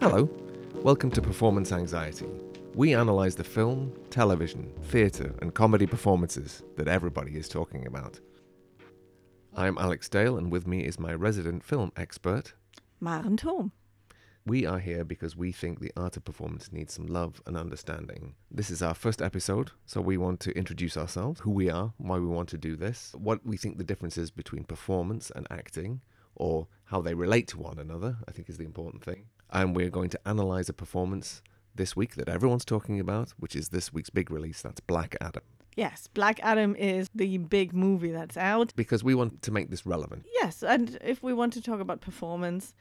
Hello, welcome to Performance Anxiety. We analyse the film, television, theatre, and comedy performances that everybody is talking about. I'm Alex Dale, and with me is my resident film expert. Maren Thom. We are here because we think the art of performance needs some love and understanding. This is our first episode, so we want to introduce ourselves, who we are, why we want to do this, what we think the difference is between performance and acting, or how they relate to one another, I think is the important thing. And we're going to analyze a performance this week that everyone's talking about, which is this week's big release. That's Black Adam. Yes, Black Adam is the big movie that's out. Because we want to make this relevant. Yes, and if we want to talk about performance,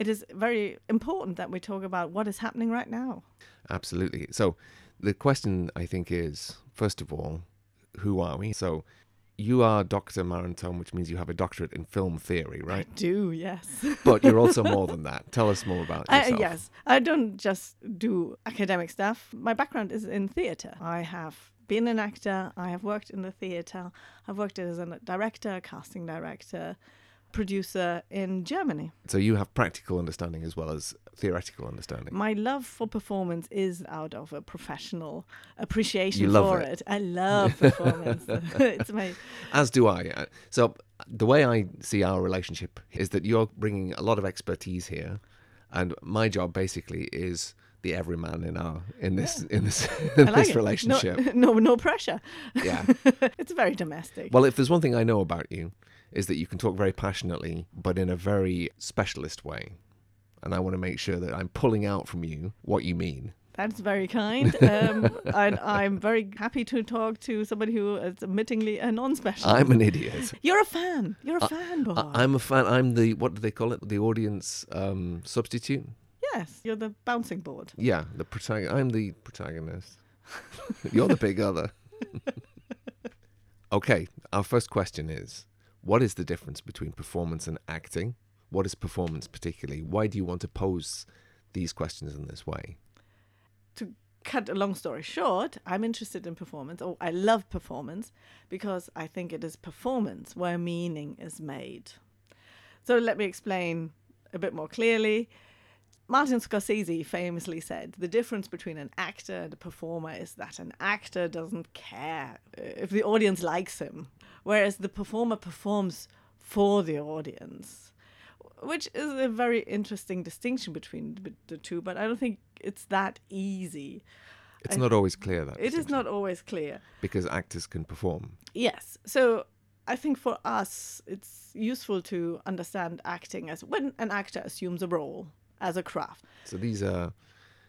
it is very important that we talk about what is happening right now. Absolutely. So the question, I think, is first of all, who are we? So you are Dr. Maren Thom, which means you have a doctorate in film theory, right? I do, yes. but you're also more than that. Tell us more about yourself. Uh, yes, I don't just do academic stuff. My background is in theatre. I have been an actor, I have worked in the theatre, I've worked as a director, casting director, producer in Germany. So you have practical understanding as well as theoretical understanding. My love for performance is out of a professional appreciation for it. it. I love performance. it's my As do I. Uh, So the way I see our relationship is that you're bringing a lot of expertise here, and my job basically is the everyman in our in this in this in like this it. relationship. No, no, no pressure. Yeah. it's very domestic. Well, if there's one thing I know about you, is that you can talk very passionately, but in a very specialist way. And I want to make sure that I'm pulling out from you what you mean. That's very kind. Um, and I'm very happy to talk to somebody who is admittingly a non-specialist. I'm an idiot. You're a fan. You're a fanboy. I- I'm a fan. I'm the what do they call it? The audience um, substitute. yes, you're the bouncing board. Yeah, the protagonist. I'm the protagonist. You're the big other. okay, our first question is: What is the difference between performance and acting? What is performance particularly? Why do you want to pose these questions in this way? to cut a long story short, I'm interested in performance, or I love performance, because I think it is performance where meaning is made. So let me explain a bit more clearly. Martin Scorsese famously said the difference between an actor and a performer is that an actor doesn't care uh, if the audience likes him, whereas the performer performs for the audience which is a very interesting distinction between the- two, but I don't think it's that easy. It's I- not always clear that It is not always clear. because actors can perform. Yes. So I think for us, it's useful to understand acting as when an actor assumes a role as a craft, So these are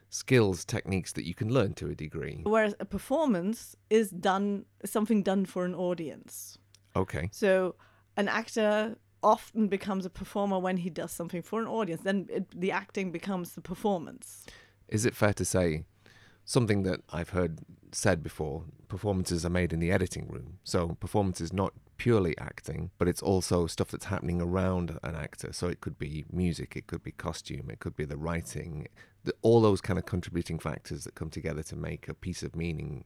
skills, techniques that you can learn to a degree. whereas a performance is done something done for an audience. Okay. So an actor often becomes a performer when he does something for an audience. Then it, the acting becomes the performance. Is it fair to say something that I've heard said before? Performances are made in the editing room. So performance is not purely acting, but it's also stuff that's happening around an actor. So it could be music, it could be costume, it could be the writing, the, all those kind of contributing factors that come together to make a piece of meaning.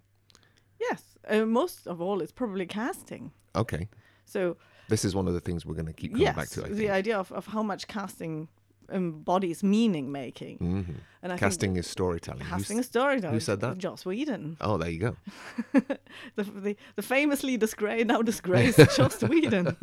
Yes. Uh, most of all, it's probably casting. Okay. So This is one of the things we're going to keep coming yes, back to. I the idea of, of how much casting embodies meaning making. Mhm. And I Casting think is storytelling. Casting a storytelling. who said that? Joss Whedon. Oh, there you go. the, the, the famously disgraced, now disgraced Joss Whedon.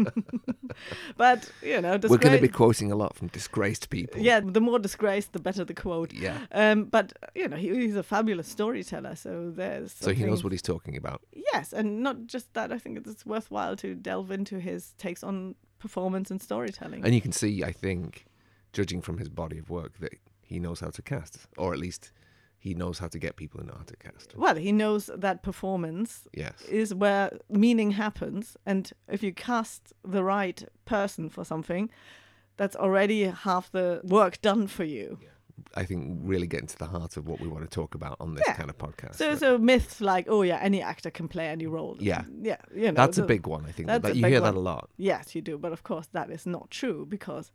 but, you know, We're going to be quoting a lot from disgraced people. Yeah, the more disgraced, the better the quote. Yeah. Um, but, you know, he, he's a fabulous storyteller. So there's. So he knows what he's talking about. Yes, and not just that. I think it's worthwhile to delve into his takes on performance and storytelling. And you can see, I think, judging from his body of work, that he knows how to cast, or at least he knows how to get people in how to cast. well, he knows that performance Yes. is where meaning happens, and if you cast the right person for something, that's already half the work done for you. I think really getting to the heart of what we want to talk about on this Yeah. kind of podcast. So, so myths like, oh yeah, any actor can play any role. Yeah. yeah, you know, that's a big one, I think. That you hear that a lot. Yes, you do, but of course that is not true because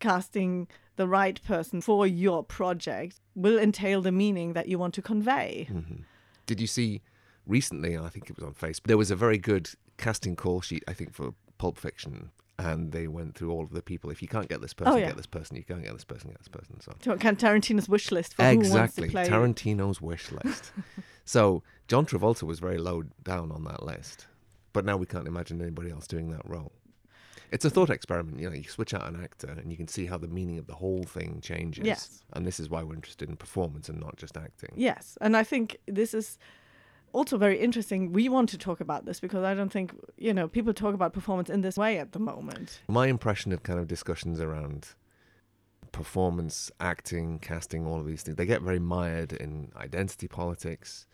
casting the right person for your project will entail the meaning that you want to convey. hmm Did you see recently? I think it was on Facebook. There was a very good casting call sheet. I think for Pulp Fiction, and they went through all of the people. If you can't get this person, Oh, yeah. get this person. You can't get this person, get this person. So of Tarantino's wish list for exactly to play. Tarantino's wish list. so John Travolta was very low down on that list, but now we can't imagine anybody else doing that role. It's a thought experiment. You know, you switch out an actor, and you can see how the meaning of the whole thing changes. Yes. And this is why we're interested in performance and not just acting. Yes, and I think this is also very interesting. We want to talk about this because I don't think you know people talk about performance in this way at the moment. My impression of kind of discussions around performance, acting, casting, all of these things, they get very mired in identity politics.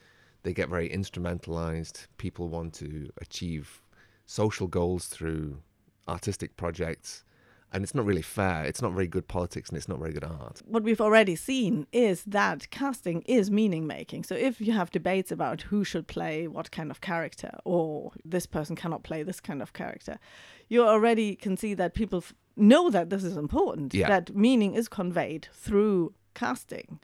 They get very instrumentalized. People want to achieve social goals through artistic projects. And it's not really fair. It's not very good politics and it's not very good art. What we've already seen is that casting is meaning making. So if you have debates about who should play what kind of character, or this person cannot play this kind of character, you already can see that people f- know that this is important. Yeah. That meaning is conveyed through casting.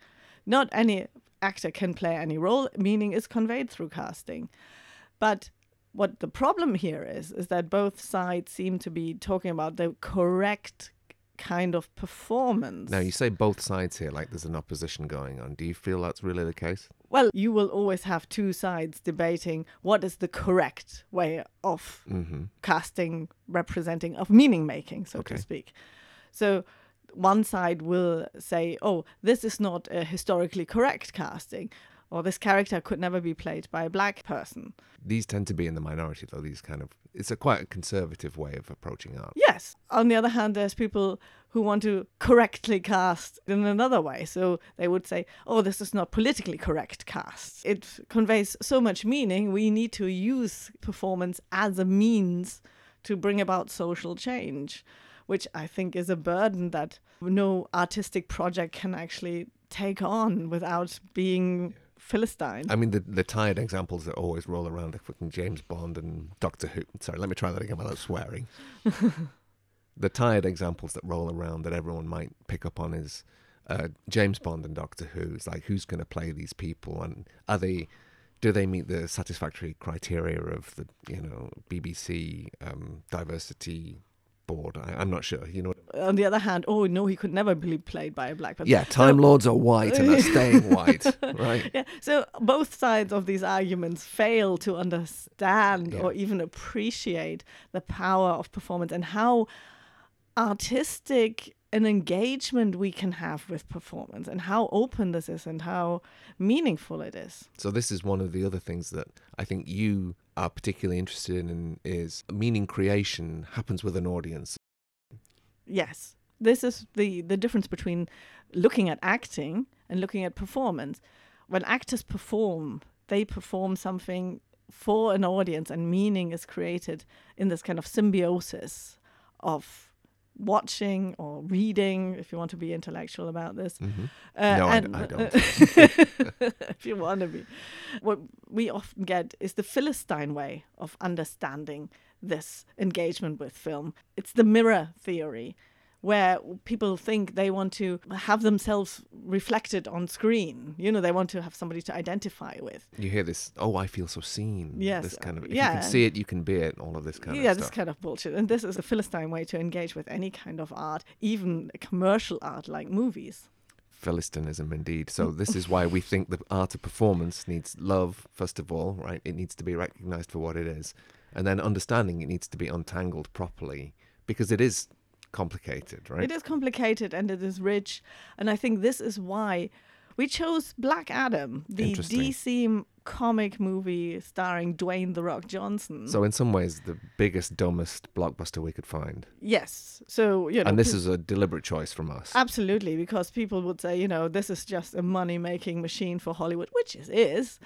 Not any actor can play any role. Meaning is conveyed through casting. But what the problem here is is that both sides seem to be talking about the correct kind of performance. Now, you say both sides here, like there's an opposition going on. Do you feel that's really the case? Well, you will always have two sides debating what is the correct way of hmm casting, representing, of meaning making, so Okay. to speak. So one side will say, oh, this is not a historically correct casting, or this character could never be played by a black person. These tend to be in the minority, though. These kind of, it's a quite a conservative way of approaching art. Yes. On the other hand, there's people who want to correctly cast in another way. So they would say, oh, this is not politically correct cast. It conveys so much meaning. We need to use performance as a means to bring about social change, which I think is a burden that no artistic project can actually take on without being Philistine. I mean, the the tired examples that always roll around are fucking James Bond and Doctor Who. Sorry, let me try that again without swearing. the tired examples that roll around that everyone might pick up on is uh, James Bond and Doctor Who. It's like who's going to play these people, and are they? Do they meet the satisfactory criteria of the you know BBC um, diversity board? I, I'm not sure. You know, On the other hand, oh no, he could never be played by a black person. yeah, Time Lords are white and are staying white, right? Yeah. So both sides of these arguments fail to understand Yeah. or even appreciate the power of performance and how artistic an engagement we can have with performance and how open this is and how meaningful it is. So this is one of the other things that I think you are particularly interested in is meaning creation happens with an audience. Yes. This is the, the difference between looking at acting and looking at performance. When actors perform, they perform something for an audience, and meaning is created in this kind of symbiosis of watching or reading, if you want to be intellectual about this. Mhm. Uh, No, I and- d- I don't. if you want to be. What we often get is the Philistine way of understanding this engagement with film. It's the mirror theory, where people think they want to have themselves reflected on screen. You know, they want to have somebody to identify with. You hear this, oh, I feel so seen. Yes, This kind of, if you can see it, you can be it, all of this kind yeah, of Yeah, this kind of bullshit. And this is a Philistine way to engage with any kind of art, even commercial art like movies. Philistinism, indeed. So this is why we think the art of performance needs love, first of all, right? It needs to be recognized for what it is. And then understanding it needs to be untangled properly because it is complicated, right? It is complicated and it is rich. And I think this is why we chose Black Adam, the DC comic movie starring Dwayne The Rock Johnson. So in some ways, the biggest, dumbest blockbuster we could find. yes. So, you know. And this is a deliberate choice from us. Absolutely, because people would say, you know, this is just a money making machine for Hollywood, which it is.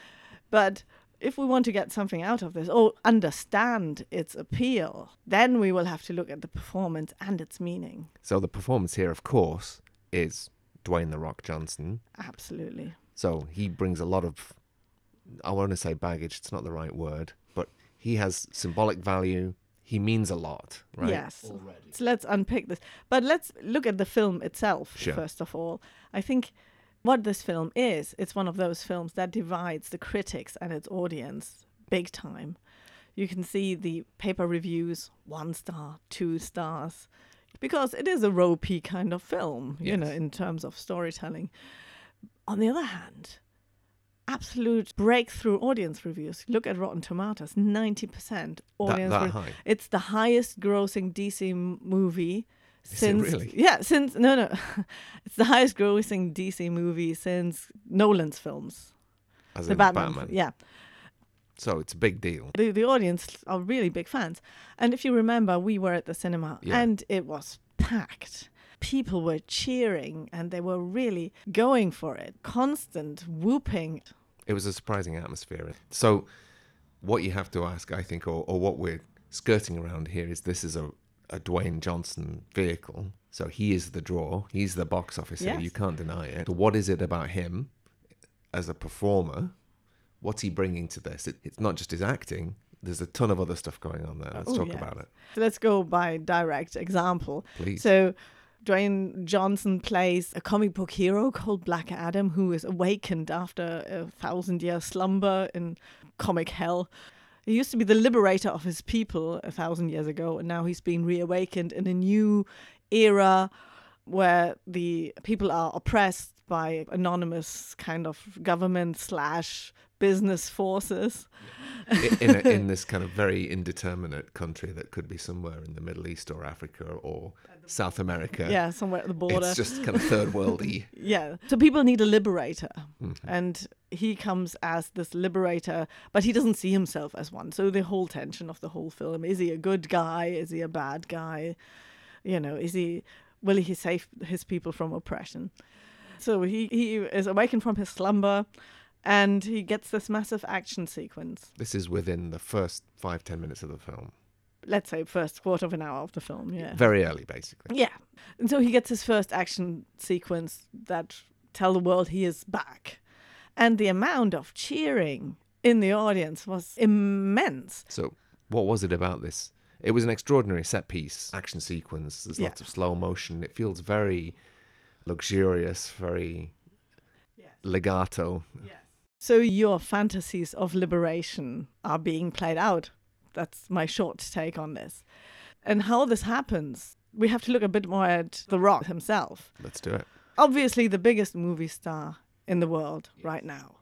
But if we want to get something out of this or understand its appeal, then we will have to look at the performance and its meaning. So the performance here, of course, is Dwayne the Rock Johnson. Absolutely. So he brings a lot of, I want to say baggage. It's not the right word, but he has symbolic value. He means a lot, right? Yes. So let's unpick this. But let's look at the film itself, Sure. first of all. I think what this film is, it's one of those films that divides the critics and its audience big time. You can see the paper reviews one star, two stars, because it is a ropey kind of film, you know, in terms of storytelling. On the other hand, absolute breakthrough audience reviews. Look at Rotten Tomatoes, 90% audience that re- high. It's the highest grossing DC movie since really? yeah, since no no. it's the highest grossing DC movie since Nolan's films. As The Batman. Batman. Yeah. So it's a big deal. The the audience are really big fans. And if you remember, we were at the cinema Yeah. and it was packed. People were cheering and they were really going for it. Constant whooping. It was a surprising atmosphere. So, what you have to ask, I think, or, or what we're skirting around here is this is a, a Dwayne Johnson vehicle. So, he is the draw, he's the box officer. Yes. You can't deny it. So what is it about him as a performer? What's he bringing to this? It, it's not just his acting, there's a ton of other stuff going on there. Let's Oh, talk yeah. about it, So let's go by direct example. please. So Dwayne Johnson plays a comic book hero called Black Adam who is awakened after a thousand year slumber in comic hell. He used to be the liberator of his people a thousand years ago, and now he's been reawakened in a new era where the people are oppressed by anonymous kind of government slash business forces. In, a, in this kind of very indeterminate country that could be somewhere in the Middle East or Africa or South America. Yeah, somewhere at the border. It's just kind of third worldy. Yeah. So people need a liberator. Mhm. And he comes as this liberator, but he doesn't see himself as one. So the whole tension of the whole film is he a good guy? Is he a bad guy? You know, is he will he save his people from oppression? So he, he is awakened from his slumber and he gets this massive action sequence. This is within the first five, ten minutes of the film. Let's say first quarter of an hour of the film, yeah. Very early, basically. Yeah. And so he gets his first action sequence that tell the world he is back. And the amount of cheering in the audience was immense. So, what was it about this? It was an extraordinary set piece, action sequence. There's Yeah. lots of slow motion. It feels very luxurious, very legato. Yes. So your fantasies of liberation are being played out. That's my short take on this. And how this happens, we have to look a bit more at The Rock himself. Let's do it. Obviously, the biggest movie star in the world right now.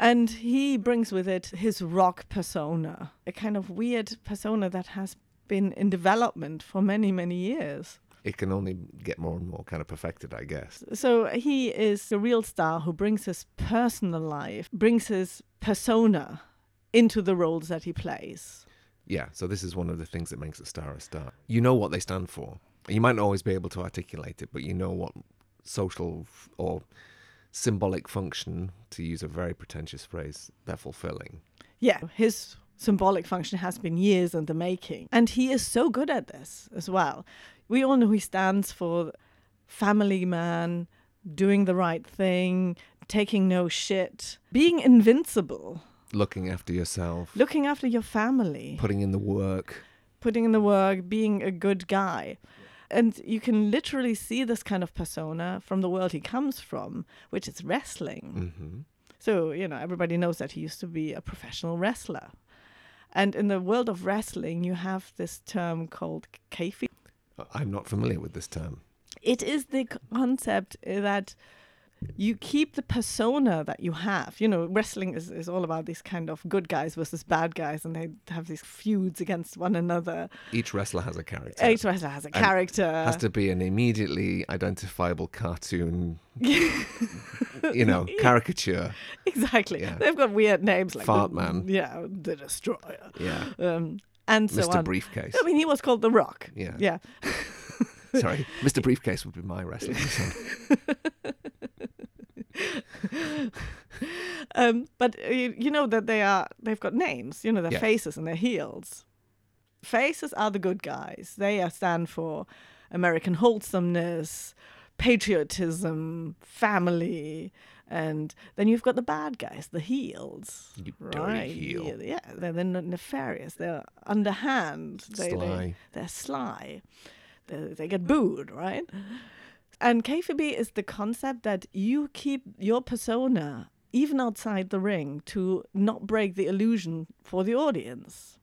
And he brings with it his rock persona, a kind of weird persona that has been in development for many, many years. It can only get more and more kind of perfected, I guess. So he is a real star who brings his personal life, brings his persona into the roles that he plays. Yeah, so this is one of the things that makes a star a star. You know what they stand for. You might not always be able to articulate it, but you know what social or symbolic function, to use a very pretentious phrase, they're fulfilling. Yeah, his symbolic function has been years in the making. And he is so good at this as well. We all know he stands for family man, doing the right thing, taking no shit, being invincible, Looking after yourself, looking after your family. putting in the work. putting in the work, being a good guy. And you can literally see this kind of persona from the world he comes from, which is wrestling. hmm So, you know, everybody knows that he used to be a professional wrestler. And in the world of wrestling, you have this term called kayfabe. I'm not familiar with this term. It is the concept that you keep the persona that you have. You know, wrestling is, is all about these kind of good guys versus bad guys, and they have these feuds against one another. Each wrestler has a character. Each wrestler has a And character. has to be an immediately identifiable cartoon, you know, caricature. Exactly. Yeah. They've got weird names like Fart the, Man. Yeah, the Destroyer. Yeah. Um, and so Mr. on. Briefcase. I mean, he was called The Rock. Yeah. Yeah. Sorry. Mr. Briefcase would be my wrestling. Um, but uh, you, you know that they are they've got names. You know their Yeah. faces and their heels. Faces are the good guys. They are stand for American wholesomeness, patriotism, family, and then you've got the bad guys, the heels. You Right? heel. Yeah, they're, they're nefarious. They're underhand. They, They, Sly. they're sly. They, they get booed, right? And kayfabe is the concept that you keep your persona even outside the ring, to not break the illusion for the audience.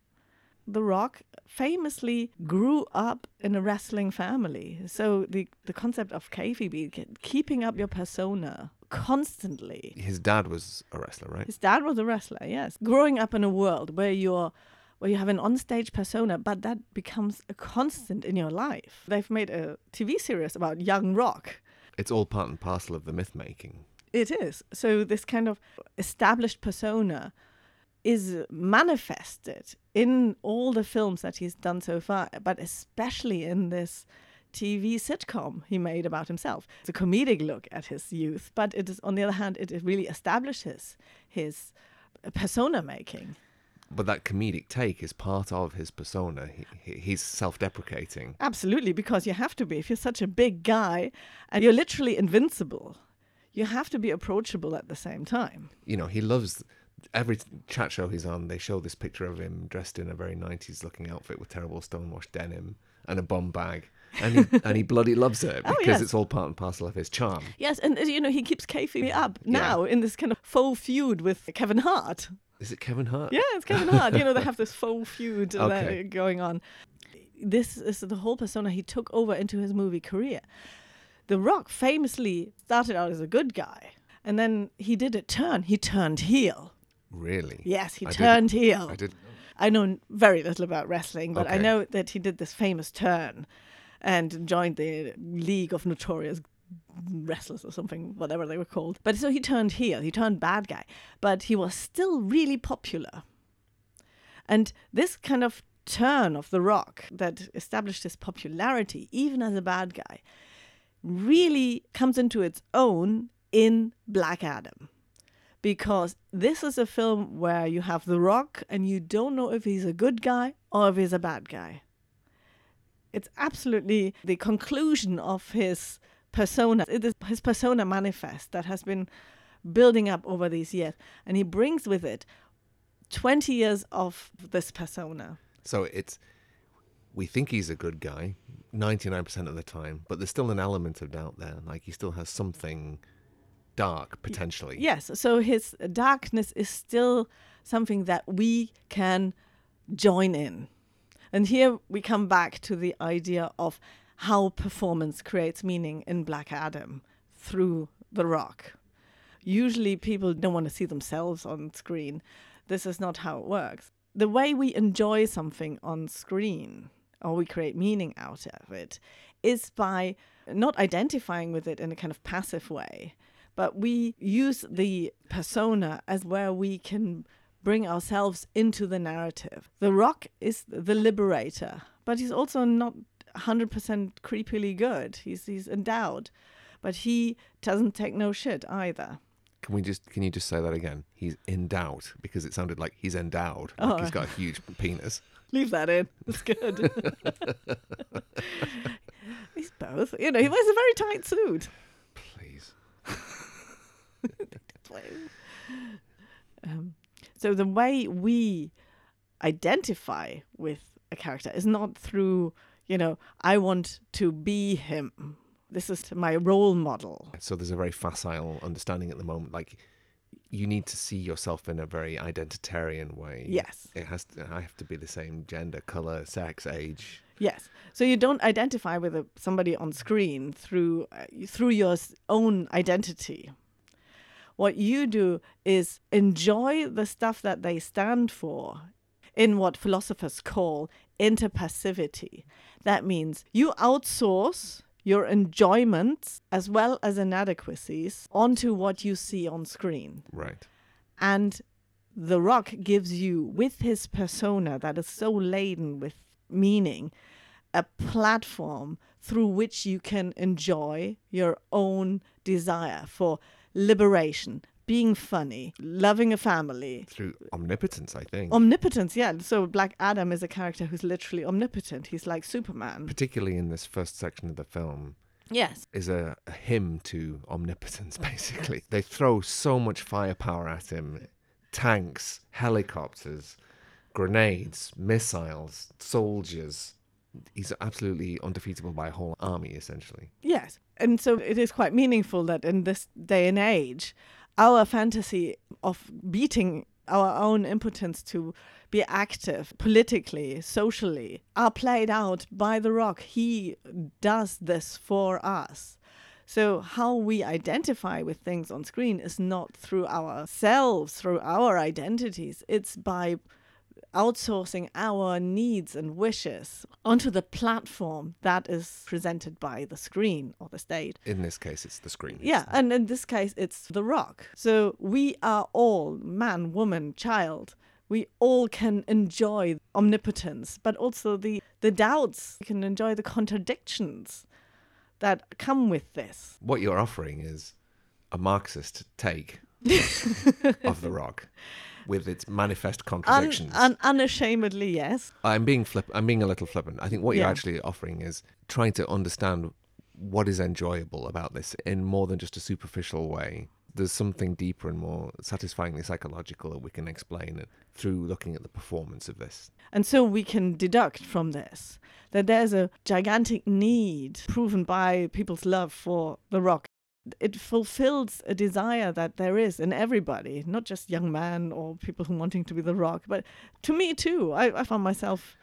The Rock famously grew up in a wrestling family. So the, the concept of kayfabe, keeping up your persona constantly. His dad was a wrestler, right? His dad was a wrestler, yes. Growing up in a world where you're where you have an onstage persona, but that becomes a constant in your life. They've made a TV series about young rock. It's all part and parcel of the myth making. It is. So this kind of established persona is manifested in all the films that he's done so far, but especially in this TV sitcom he made about himself. It's a comedic look at his youth, but it is on the other hand, it really establishes his persona making. But that comedic take is part of his persona. He, he's self deprecating. Absolutely, because you have to be. If you're such a big guy and you're literally invincible, you have to be approachable at the same time. You know, he loves every chat show he's on. They show this picture of him dressed in a very 90s looking outfit with terrible stonewashed denim and a bum bag. and he and he bloody loves it Oh, because yes. it's all part and parcel of his charm. Yes, and uh, you know he keeps kayfabe up now in this kind of faux feud with Kevin Hart. Is it Kevin Hart? Yeah, it's Kevin Hart. You know they have this faux feud Okay. going on. This is the whole persona he took over into his movie career. The Rock famously started out as a good guy, and then he did a turn. He turned heel. Really? Yes, he I turned heel. I didn't. I know very little about wrestling, but I know that he did this famous turn and joined the League of Notorious Wrestlers or something, whatever they were called. But so he turned heel, he turned bad guy, but he was still really popular. And this kind of turn of The Rock that established his popularity, even as a bad guy, really comes into its own in Black Adam because this is a film where you have The Rock and you don't know if he's a good guy or if he's a bad guy. It's absolutely the conclusion of his persona. It is his persona manifest that has been building up over these years. And he brings with it 20 years of this persona. So it's we think he's a good guy 99% of the time, but there's still an element of doubt there. Like he still has something dark potentially. Yes, so his darkness is still something that we can join in. And here we come back to the idea of how performance creates meaning in Black Adam through The Rock. Usually people don't want to see themselves on screen. This is not how it works. The way we enjoy something on screen or we create meaning out of it is by not identifying with it in a kind of passive way, but we use the persona as where we can bring ourselves into the narrative. The Rock is the liberator, but he's also not 100% creepily good. He's he's endowed, but he doesn't take no shit either. Can we just can you just say that again? He's endowed because it sounded like he's endowed. Like Oh. he's got a huge penis. Leave that in. It's good. he's both. You know, he wears a very tight suit. Please. Um, so the way we identify with a character is not through, you know, I want to be him. This is my role model. So there's a very facile understanding at the moment. Like you need to see yourself in a very identitarian way. Yes. It has to I have to be the same gender, color, sex, age. Yes. So you don't identify with a, somebody on screen through uh, through your own identity. What you do is enjoy the stuff that they stand for in what philosophers call interpassivity. That means you outsource your enjoyments as well as inadequacies onto what you see on screen. Right. And The Rock gives you, with his persona that is so laden with meaning, a platform through which you can enjoy your own desire for liberation, being funny, loving a family. Through omnipotence, I think. Omnipotence, yeah. So Black Adam is a character who's literally omnipotent. He's like Superman. Particularly in this first section of the film, Yes. is a, a hymn to omnipotence, basically. They throw so much firepower at him tanks, helicopters, grenades, missiles, soldiers. He's absolutely undefeatable by a whole army, essentially. Yes. And so it is quite meaningful that in this day and age, our fantasy of beating our own impotence to be active politically, socially, are played out by The Rock. He does this for us. So, how we identify with things on screen is not through ourselves, through our identities, it's by outsourcing our needs and wishes onto the platform that is presented by the screen or the state. In this case, it's the screen. Yeah, and in this case, it's The Rock. So we are all man, woman, child. We all can enjoy omnipotence, but also the, the doubts. We can enjoy the contradictions that come with this. What you're offering is a Marxist take of The Rock with its manifest contradictions. un- unashamedly, yes. I'm being flip. I'm being a little flippant. I think what you're Yeah. actually offering is trying to understand what is enjoyable about this in more than just a superficial way. There's something deeper and more satisfyingly psychological that we can explain it through looking at the performance of this. And so we can deduct from this that there's a gigantic need proven by people's love for The Rock. It fulfills a desire that there is in everybody, not just young men or people who wanting to be The Rock, but to me too. I, I found myself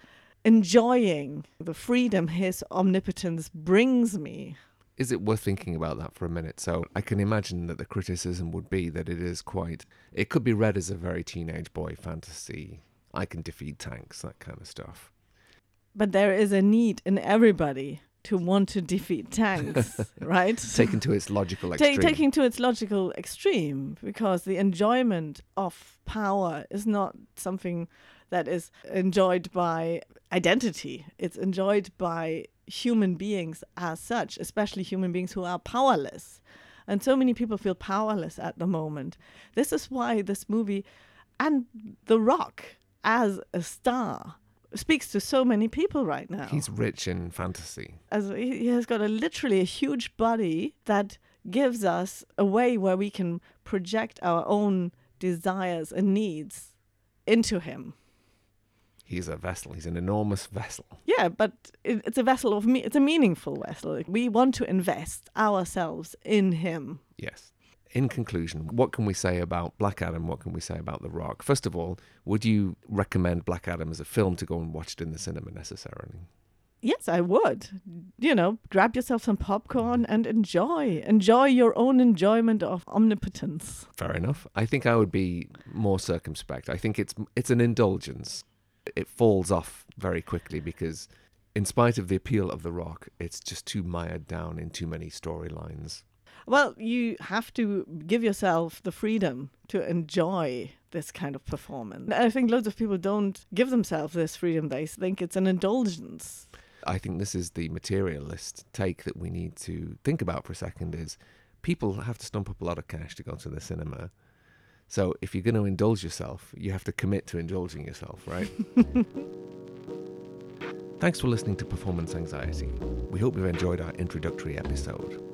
enjoying the freedom his omnipotence brings me. Is it worth thinking about that for a minute? So I can imagine that the criticism would be that it is quite. It could be read as a very teenage boy fantasy. I can defeat tanks, that kind of stuff. But there is a need in everybody to want to defeat tanks, right? Taken to its logical Ta- taking to its logical extreme because the enjoyment of power is not something that is enjoyed by identity. It's enjoyed by human beings as such especially human beings who are powerless. And so many people feel powerless at the moment. This is why this movie and the rock as a star speaks to so many people right now He's rich in fantasy. as he has got a literally a huge body that gives us a way where we can project our own desires and needs into him. He's a vessel. He's an enormous vessel. Yeah, but it, it's a vessel of me. It's a meaningful vessel. We want to invest ourselves in him. Yes. In conclusion, what can we say about Black Adam? What can we say about The Rock? First of all, would you recommend Black Adam as a film to go and watch it in the cinema necessarily? Yes, I would. You know, grab yourself some popcorn and enjoy. Enjoy your own enjoyment of omnipotence. Fair enough. I think I would be more circumspect. I think it's it's an indulgence. It falls off very quickly because, in spite of the appeal of The Rock, it's just too mired down in too many storylines. Well, you have to give yourself the freedom to enjoy this kind of performance. I think loads of people don't give themselves this freedom. They think it's an indulgence. I think this is the materialist take that we need to think about for a second is people have to stump up a lot of cash to go to the cinema. So if you're going to indulge yourself, you have to commit to indulging yourself, right? Thanks for listening to Performance Anxiety. We hope you've enjoyed our introductory episode.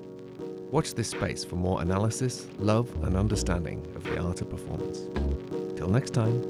Watch this space for more analysis, love, and understanding of the art of performance. Till next time.